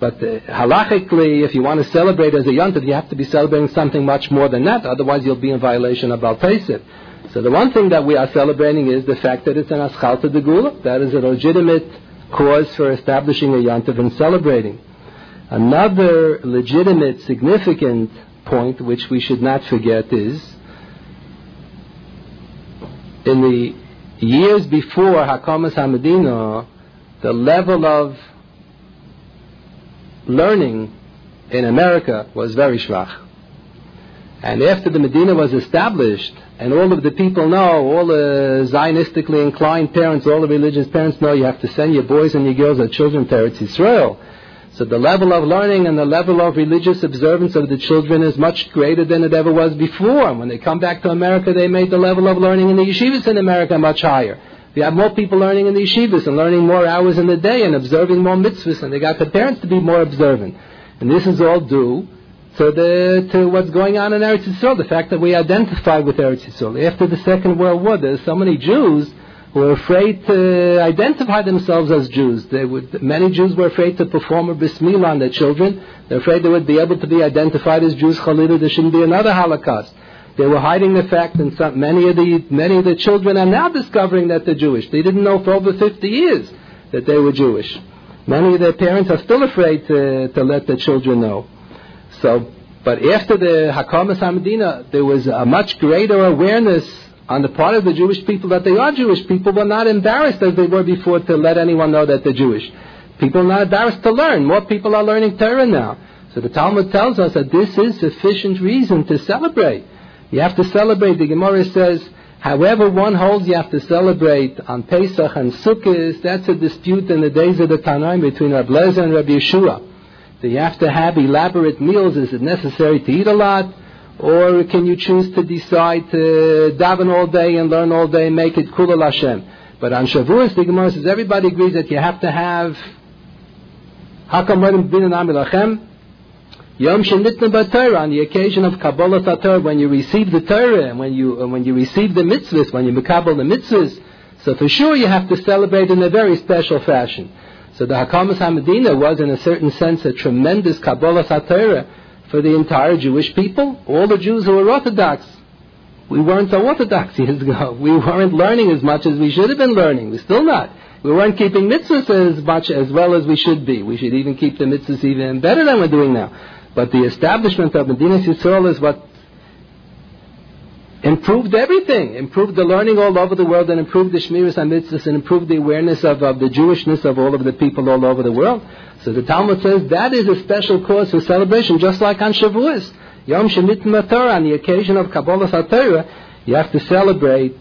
But uh, halachically, if you want to celebrate as a yontif, you have to be celebrating something much more than that. Otherwise, you'll be in violation of Al So the one thing that we are celebrating is the fact that it's an aschalta de gula. That is a legitimate cause for establishing a yontif and celebrating. Another legitimate, significant point which we should not forget is in the years before Hakamas Hamadina, the level of learning in America was very schwach. And after the Medina was established, and all of the people know, all the Zionistically inclined parents, all the religious parents know you have to send your boys and your girls, or children to Eretz Israel. So the level of learning and the level of religious observance of the children is much greater than it ever was before. When they come back to America, they made the level of learning in the yeshivas in America much higher. We have more people learning in the yeshivas and learning more hours in the day and observing more mitzvahs, and they got the parents to be more observant. And this is all due to, the, to what's going on in Eretz Yisrael, the fact that we identify with Eretz Yisrael. After the Second World War, there's so many Jews were afraid to identify themselves as Jews. They would, many Jews were afraid to perform a bris milah on their children. They're afraid they would be able to be identified as Jews. Khalilah, there shouldn't be another Holocaust. They were hiding the fact, and some, many of the many of the children are now discovering that they're Jewish. They didn't know for over 50 years that they were Jewish. Many of their parents are still afraid to, to let their children know. So, but after the Hakamas Hamadina, there was a much greater awareness on the part of the Jewish people that they are Jewish. People were not embarrassed as they were before to let anyone know that they're Jewish. People are not embarrassed to learn. More people are learning Torah now. So the Talmud tells us that this is sufficient reason to celebrate. You have to celebrate. The Gemara says, however one holds you have to celebrate on Pesach and Sukkot, that's a dispute in the days of the Tanaim between Rabbi Lezer and Rabbi Yeshua. Do you have to have elaborate meals? Is it necessary to eat a lot? Or can you choose to decide to daven all day and learn all day and make it kulal Hashem? But on Shavuos, the Gemara says everybody agrees that you have to have Hakam Bin Amilachem, Yom Shenitna Torah on the occasion of Kabbalah Torah, when you receive the Torah and when you, uh, when you receive the mitzvahs, when you makabel the mitzvahs, so for sure you have to celebrate in a very special fashion. So the Hakamas Hamadina was in a certain sense a tremendous Kabbalah Torah for the entire Jewish people, all the Jews who were Orthodox. We weren't so Orthodox years ago. We weren't learning as much as we should have been learning. We're still not. We weren't keeping mitzvahs as much as well as we should be. We should even keep the mitzvahs even better than we're doing now. But the establishment of Medina Yisrael is what improved everything, improved the learning all over the world, and improved the Shmiras HaMitzvahs, and improved the awareness of, of the Jewishness of all of the people all over the world. So the Talmud says that is a special cause for celebration, just like on Shavuos. Yom Shemit Torah, on the occasion of Kabbalah Torah, you have to celebrate.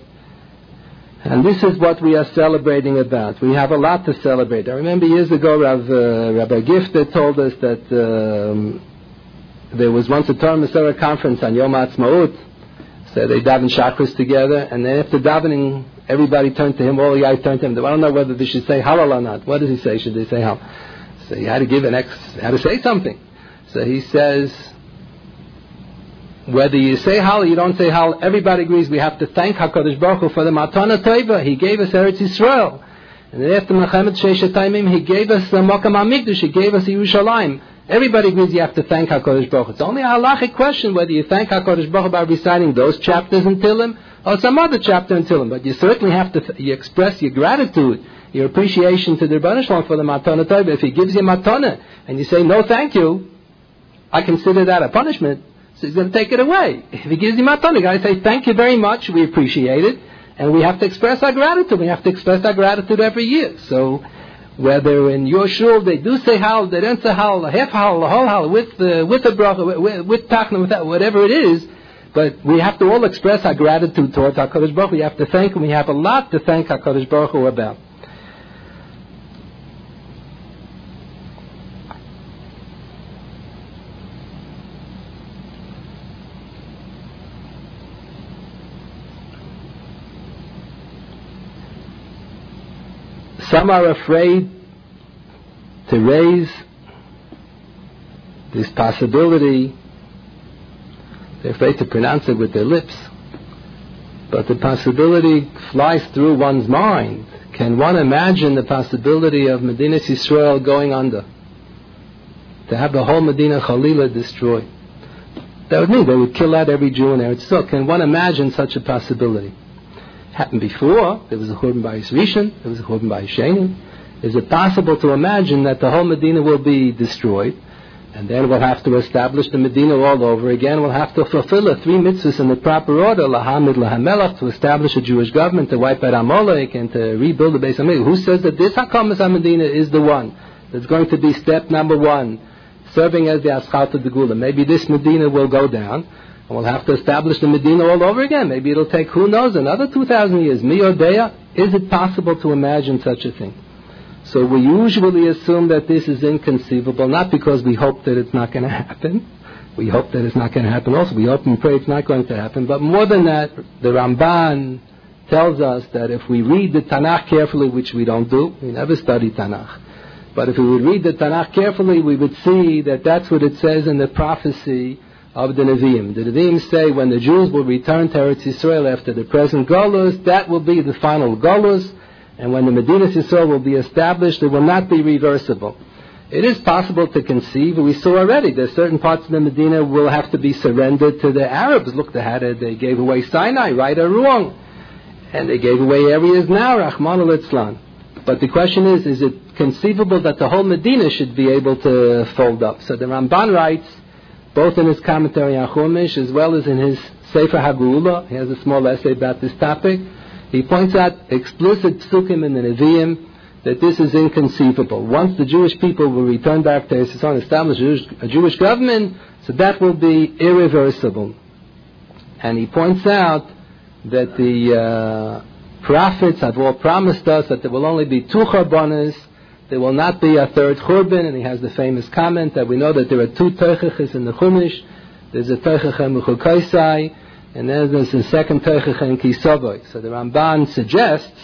And this is what we are celebrating about. We have a lot to celebrate. I remember years ago, Rav, uh, Rabbi Gifter told us that um, there was once a Torah Umesorah conference on Yom Ha'atzmaut. So they davened chakras together, and then after davening, everybody turned to him, all the guys turned to him. I don't know whether they should say Hallel or not. What does he say? Should they say Hallel? So he had to give an ex, had to say something. So he says, whether you say hal you don't say hal, everybody agrees we have to thank Hakadosh Baruch Hu for the matana tova. He gave us Eretz Yisrael, and then after Mechamet Sheshet he gave us the Makam Hamikdash. He gave us Yerushalayim. Everybody agrees you have to thank Hakadosh Baruch Hu. It's only a halachic question whether you thank Hakadosh Baruch Hu by reciting those chapters in Tillim or some other chapter in Tillim. But you certainly have to you express your gratitude your appreciation to the Rebbeinu for the Matana Torah. If he gives you Matana and you say, no thank you, I consider that a punishment, so he's going to take it away. If he gives you Matana, you got to say, thank you very much, we appreciate it, and we have to express our gratitude. We have to express our gratitude every year. So whether in your shul they do say hal, they don't say hal, half hal, whole hal, with uh, with a bracha, with, with with that, whatever it is. But we have to all express our gratitude towards Hakadosh Baruch Hu. We have to thank him. We have a lot to thank Hakadosh Baruch Hu about. Some are afraid to raise this possibility. They're afraid to pronounce it with their lips. But the possibility flies through one's mind. Can one imagine the possibility of Medina Israel going under? To have the whole Medina Khalila destroyed. That would mean they would kill out every Jew in Eretz So Can one imagine such a possibility? Happened before. There was a Churban by Rishon, there was a Churban by Sheni. Is it possible to imagine that the whole Medina will be destroyed? And then we'll have to establish the Medina all over again. We'll have to fulfill the three mitzvahs in the proper order, Lahamid Lahamelach, to establish a Jewish government, to wipe out Amalek, and to rebuild the Beis Hamikdash. Who says that this Hakamas Medina is the one that's going to be step number one, serving as the Aschat of the? Maybe this Medina will go down. And we'll have to establish the Medina all over again. Maybe it'll take, who knows, another 2,000 years. Mi or Deya, is it possible to imagine such a thing? So we usually assume that this is inconceivable, not because we hope that it's not going to happen. We hope that it's not going to happen also. We hope and pray it's not going to happen. But more than that, the Ramban tells us that if we read the Tanakh carefully, which we don't do, we never study Tanakh. But if we would read the Tanakh carefully, we would see that that's what it says in the prophecy of the Nevi'im. The Nevi'im say when the Jews will return to Eretz Yisrael after the present Golus, that will be the final Golus, and when the Medina Yisrael will be established, it will not be reversible. It is possible to conceive, we saw already that certain parts of the Medina will have to be surrendered to the Arabs. Look, they had it, they gave away Sinai, right or wrong. And they gave away areas now, Rahman al But the question is, is it conceivable that the whole Medina should be able to fold up? So the Ramban writes, both in his commentary on Chumash as well as in his Sefer Hagula. He has a small essay about this topic. He points out explicit psukim in the Nevi'im that this is inconceivable. Once the Jewish people will return back to Israel and establish a Jewish, a Jewish government, so that will be irreversible. And he points out that the uh, prophets have all promised us that there will only be two Charbonas there will not be a third Churban, and he has the famous comment that we know that there are two Teichaches in the Chumash. There's a Teichach in and then there's a second Teichach in Kisavoy. So the Ramban suggests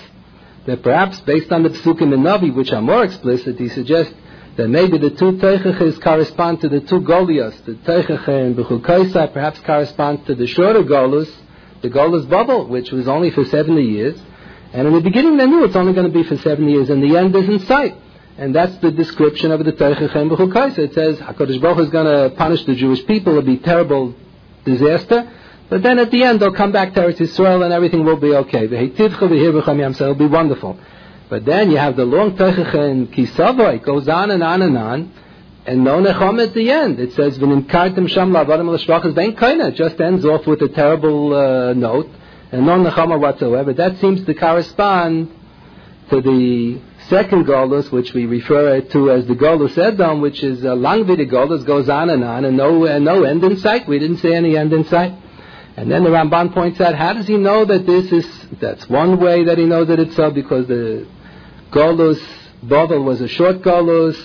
that perhaps based on the Psukim in Navi, which are more explicit, he suggests that maybe the two Teichaches correspond to the two Golusos. The Teichach in Bechukaisai perhaps corresponds to the shorter Golus, the Golus Bavel, which was only for 70 years. And in the beginning they knew it's only going to be for 70 years, and the end is in sight. And that's the description of the Teichachem B'chukaisa. It says HaKadosh Baruch is going to punish the Jewish people. It'll be terrible disaster. But then at the end, they'll come back to Eretz Yisrael and everything will be okay. It'll be wonderful. But then you have the long Teichachem Kisava. It goes on and on and on. And no necham at the end. It says, V'nimkartem sham la'avadim l'shvachas ben kaina. Just ends off with a terrible uh, note. And no nechama whatsoever. That seems to correspond to the second Golus, which we refer to as the Golus Edom, which is uh, a Langvidi Golus, goes on and on, and no, and no end in sight. We didn't see any end in sight. And then the Ramban points out, how does he know that this is, that's one way that he knows that it's so, because the Golus Bovel was a short Golus,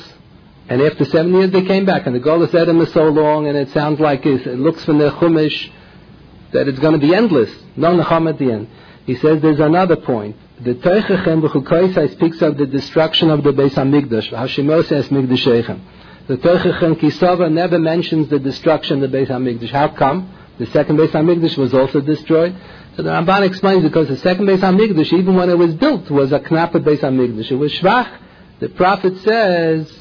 and after seven years they came back, and the Golus Edom is so long, and it sounds like it looks from the Chumash that it's going to be endless. No Nacham at the end. He says there's another point the Teichachem b'chukaisai speaks of the destruction of the Beis Hamikdash. Hashemot says Mikdashechem. The Teichachem Kisava never mentions the destruction of the Beis Hamikdash. How come? The second Beis Hamikdash was also destroyed. So the Ramban explains because the second Beis Hamikdash, even when it was built, was a knappe Beis Hamikdash. It was shvach. The prophet says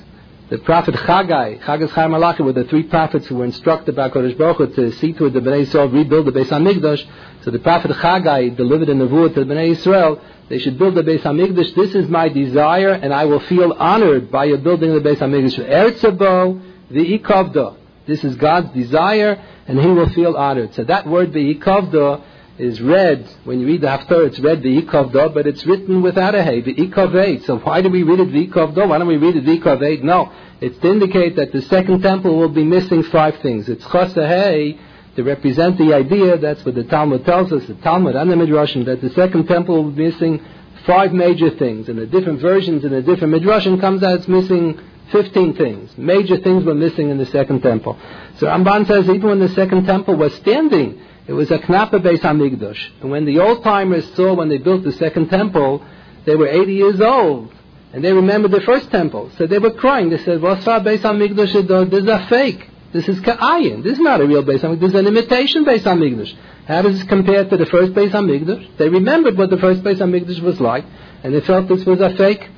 the prophet Chagai, Chagai Chai Malachi, were the three prophets who were instructed by Kodesh Baruch Hu to see to it the Bnei Yisrael rebuild the Beis Hamikdash. So the prophet Chagai delivered a nevuah to the Bnei Yisrael. They should build the Beis Hamikdash. This is my desire, and I will feel honored by your building the Beis Hamikdash. Eretzabo v'ikavda. This is God's desire, and He will feel honored. So that word the v'ikavda is read, when you read the Haftarah, it's read the Ikov Do, but it's written without a Hey, the Ikov 8. So why do we read it the Ikov Do? Why don't we read it 8? No, it's to indicate that the second temple will be missing five things. It's Chos Hey to represent the idea, that's what the Talmud tells us, the Talmud and the Midrashim, that the second temple will be missing five major things. And the different versions in the different Midrashim comes out it's missing 15 things. Major things were missing in the second temple. So Ramban says even when the second temple was standing, it was a knappe Beis Hamikdash. And when the old timers saw when they built the second temple, they were 80 years old. And they remembered the first temple. So they were crying. They said, Vosra Beis Hamikdash, this is a fake. This is Ka'ayin. This is not a real Beis Hamikdash. This is an imitation Beis Hamikdash. How does this compare to the first Beis Hamikdash? They remembered what the first Beis Hamikdash was like, and they felt this was a fake.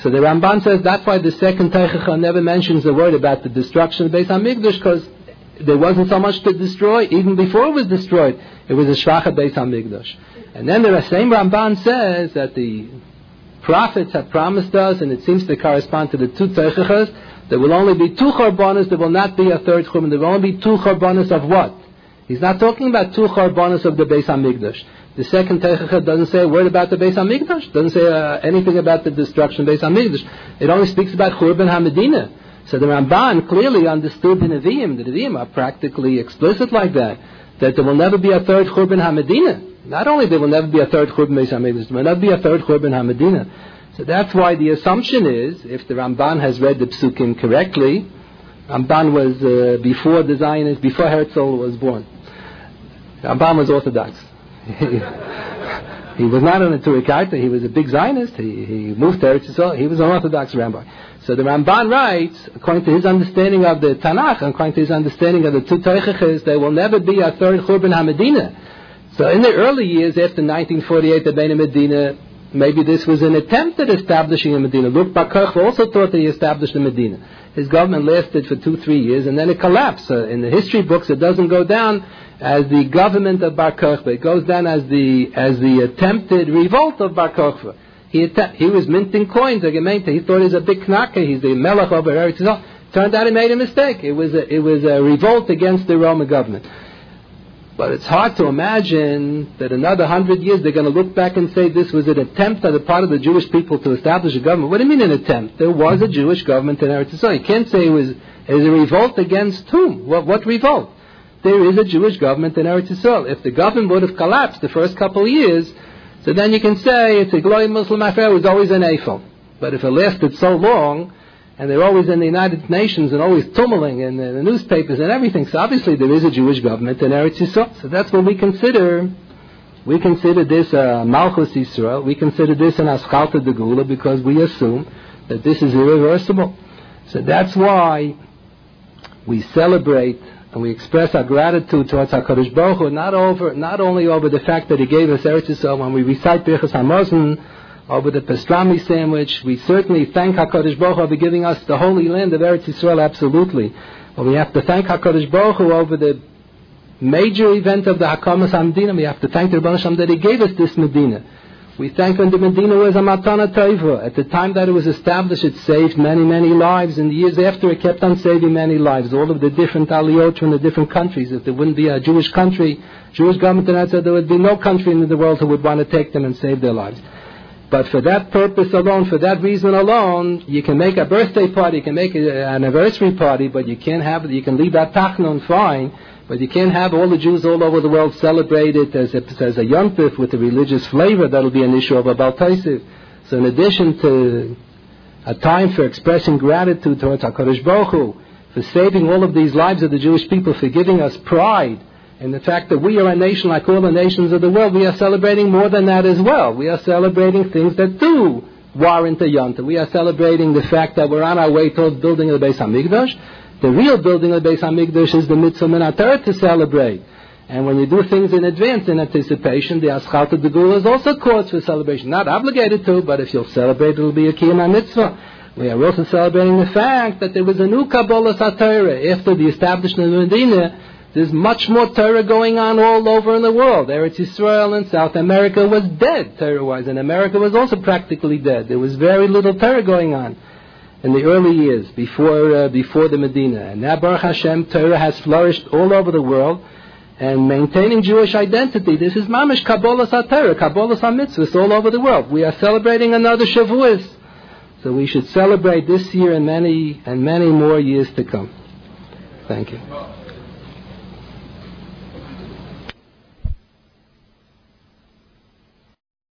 So the Ramban says that's why the second Teichacha never mentions a word about the destruction of Beis Hamikdash, because there wasn't so much to destroy. Even before it was destroyed, it was a shvacha Beis Hamikdash. And then the same Ramban says that the prophets have promised us, and it seems to correspond to the two Teichachas, there will only be two Chorbanas, there will not be a third Churban. There will only be two Chorbanas of what? He's not talking about two Chorbanas of the Beis Hamikdash. The second Teichacha doesn't say a word about the Beis Hamikdash, doesn't say uh, anything about the destruction of Beis Hamikdash. It only speaks about Churban HaMedina. So the Ramban clearly understood the Nevi'im. The Nevi'im are practically explicit like that, that there will never be a third Churban HaMedina. Not only there will never be a third Churban Hamikdash, there will never be a third Churban HaMedina. So that's why the assumption is, if the Ramban has read the Psukim correctly, Ramban was uh, before the Zionists, before Herzl was born. Ramban was Orthodox. he was not an Turikaita, he was a big Zionist, he, he moved to Eretz he was an Orthodox rabbi. So the Ramban writes, according to his understanding of the Tanakh, according to his understanding of the two Teichachas, there will never be a third Churban HaMedina. So in the early years after 1948, the Beit Medina, maybe this was an attempt at establishing a Medina. Luke Bar Kochba also thought that he established a Medina. His government lasted for two, three years, and then it collapsed. In the history books, it doesn't go down as the government of Bar Kochba. It goes down as the, as the attempted revolt of Bar Kochba. He, he was minting coins, He thought he was a big knacker. He's the melech of Eretz. Turned out he made a mistake. It was a, it was a revolt against the Roman government. But it's hard to imagine that another hundred years they're going to look back and say this was an attempt on the part of the Jewish people to establish a government. What do you mean an attempt? There was a Jewish government in Eretz Yisrael. You can't say it was, a revolt against whom? What, what revolt? There is a Jewish government in Eretz Yisrael. If the government would have collapsed the first couple of years, so then you can say it's a glowing Muslim affair, it was always an AFL. But if it lasted so long, and they're always in the United Nations and always tumbling in the, newspapers and everything, so obviously there is a Jewish government in Eretz Yisrael. So that's what we consider. We consider this uh, Malchus Yisrael. We consider this an Aschalta de Gula because we assume that this is irreversible. So that's why we celebrate and we express our gratitude towards HaKadosh Baruch Hu, not, over, not only over the fact that He gave us Eretz Yisrael when we recite Birchas HaMazon, Uh, over the pastrami sandwich, we certainly thank HaKadosh Baruch Hu for giving us the holy land of Eretz Yisrael, absolutely. But we have to thank HaKadosh Baruch Hu over the major event of the Hakamas HaMedina. We have to thank the Rebbe Hashem that He gave us this Medina. We thank when the Medina was a Matana Tova. At the time that it was established, it saved many, many lives. and the years after, it kept on saving many lives. All of the different aliyot from the different countries. If there wouldn't be a Jewish country, Jewish government in there would be no country in the world who would want to take them and save their lives. But for that purpose alone, for that reason alone, you can make a birthday party, you can make an anniversary party, but you can't have, you can leave that tachnun fine but you can't have all the Jews all over the world celebrate it as a, as a yontif with a religious flavor. That'll be an issue of a Bal Tosif. So in addition to a time for expressing gratitude towards HaKadosh Baruch Hu, for saving all of these lives of the Jewish people, for giving us pride in the fact that we are a nation like all the nations of the world, we are celebrating more than that as well. We are celebrating things that do warrant a yontif. We are celebrating the fact that we're on our way towards building the Beis Hamikdash, the real building of the Beis Hamikdash is the mitzvah min to celebrate. And when you do things in advance, in anticipation, the Aschalta de Gula is also cause for celebration. Not obligated to, but if you'll celebrate, it'll be a kiyam mitzvah. We are also celebrating the fact that there was a new Kabbalah Satira. After the establishment of Medina, there's much more Torah going on all over in the world. Eretz Israel and South America was dead, Torah-wise, and America was also practically dead. There was very little Torah going on in the early years before uh, before the Medina. And now Baruch Hashem, Torah has flourished all over the world, and maintaining Jewish identity. This is mamish Kabbalah Satera, Kabbalah Mitzvahs all over the world. We are celebrating another Shavuos. So we should celebrate this year and many and many more years to come. Thank you.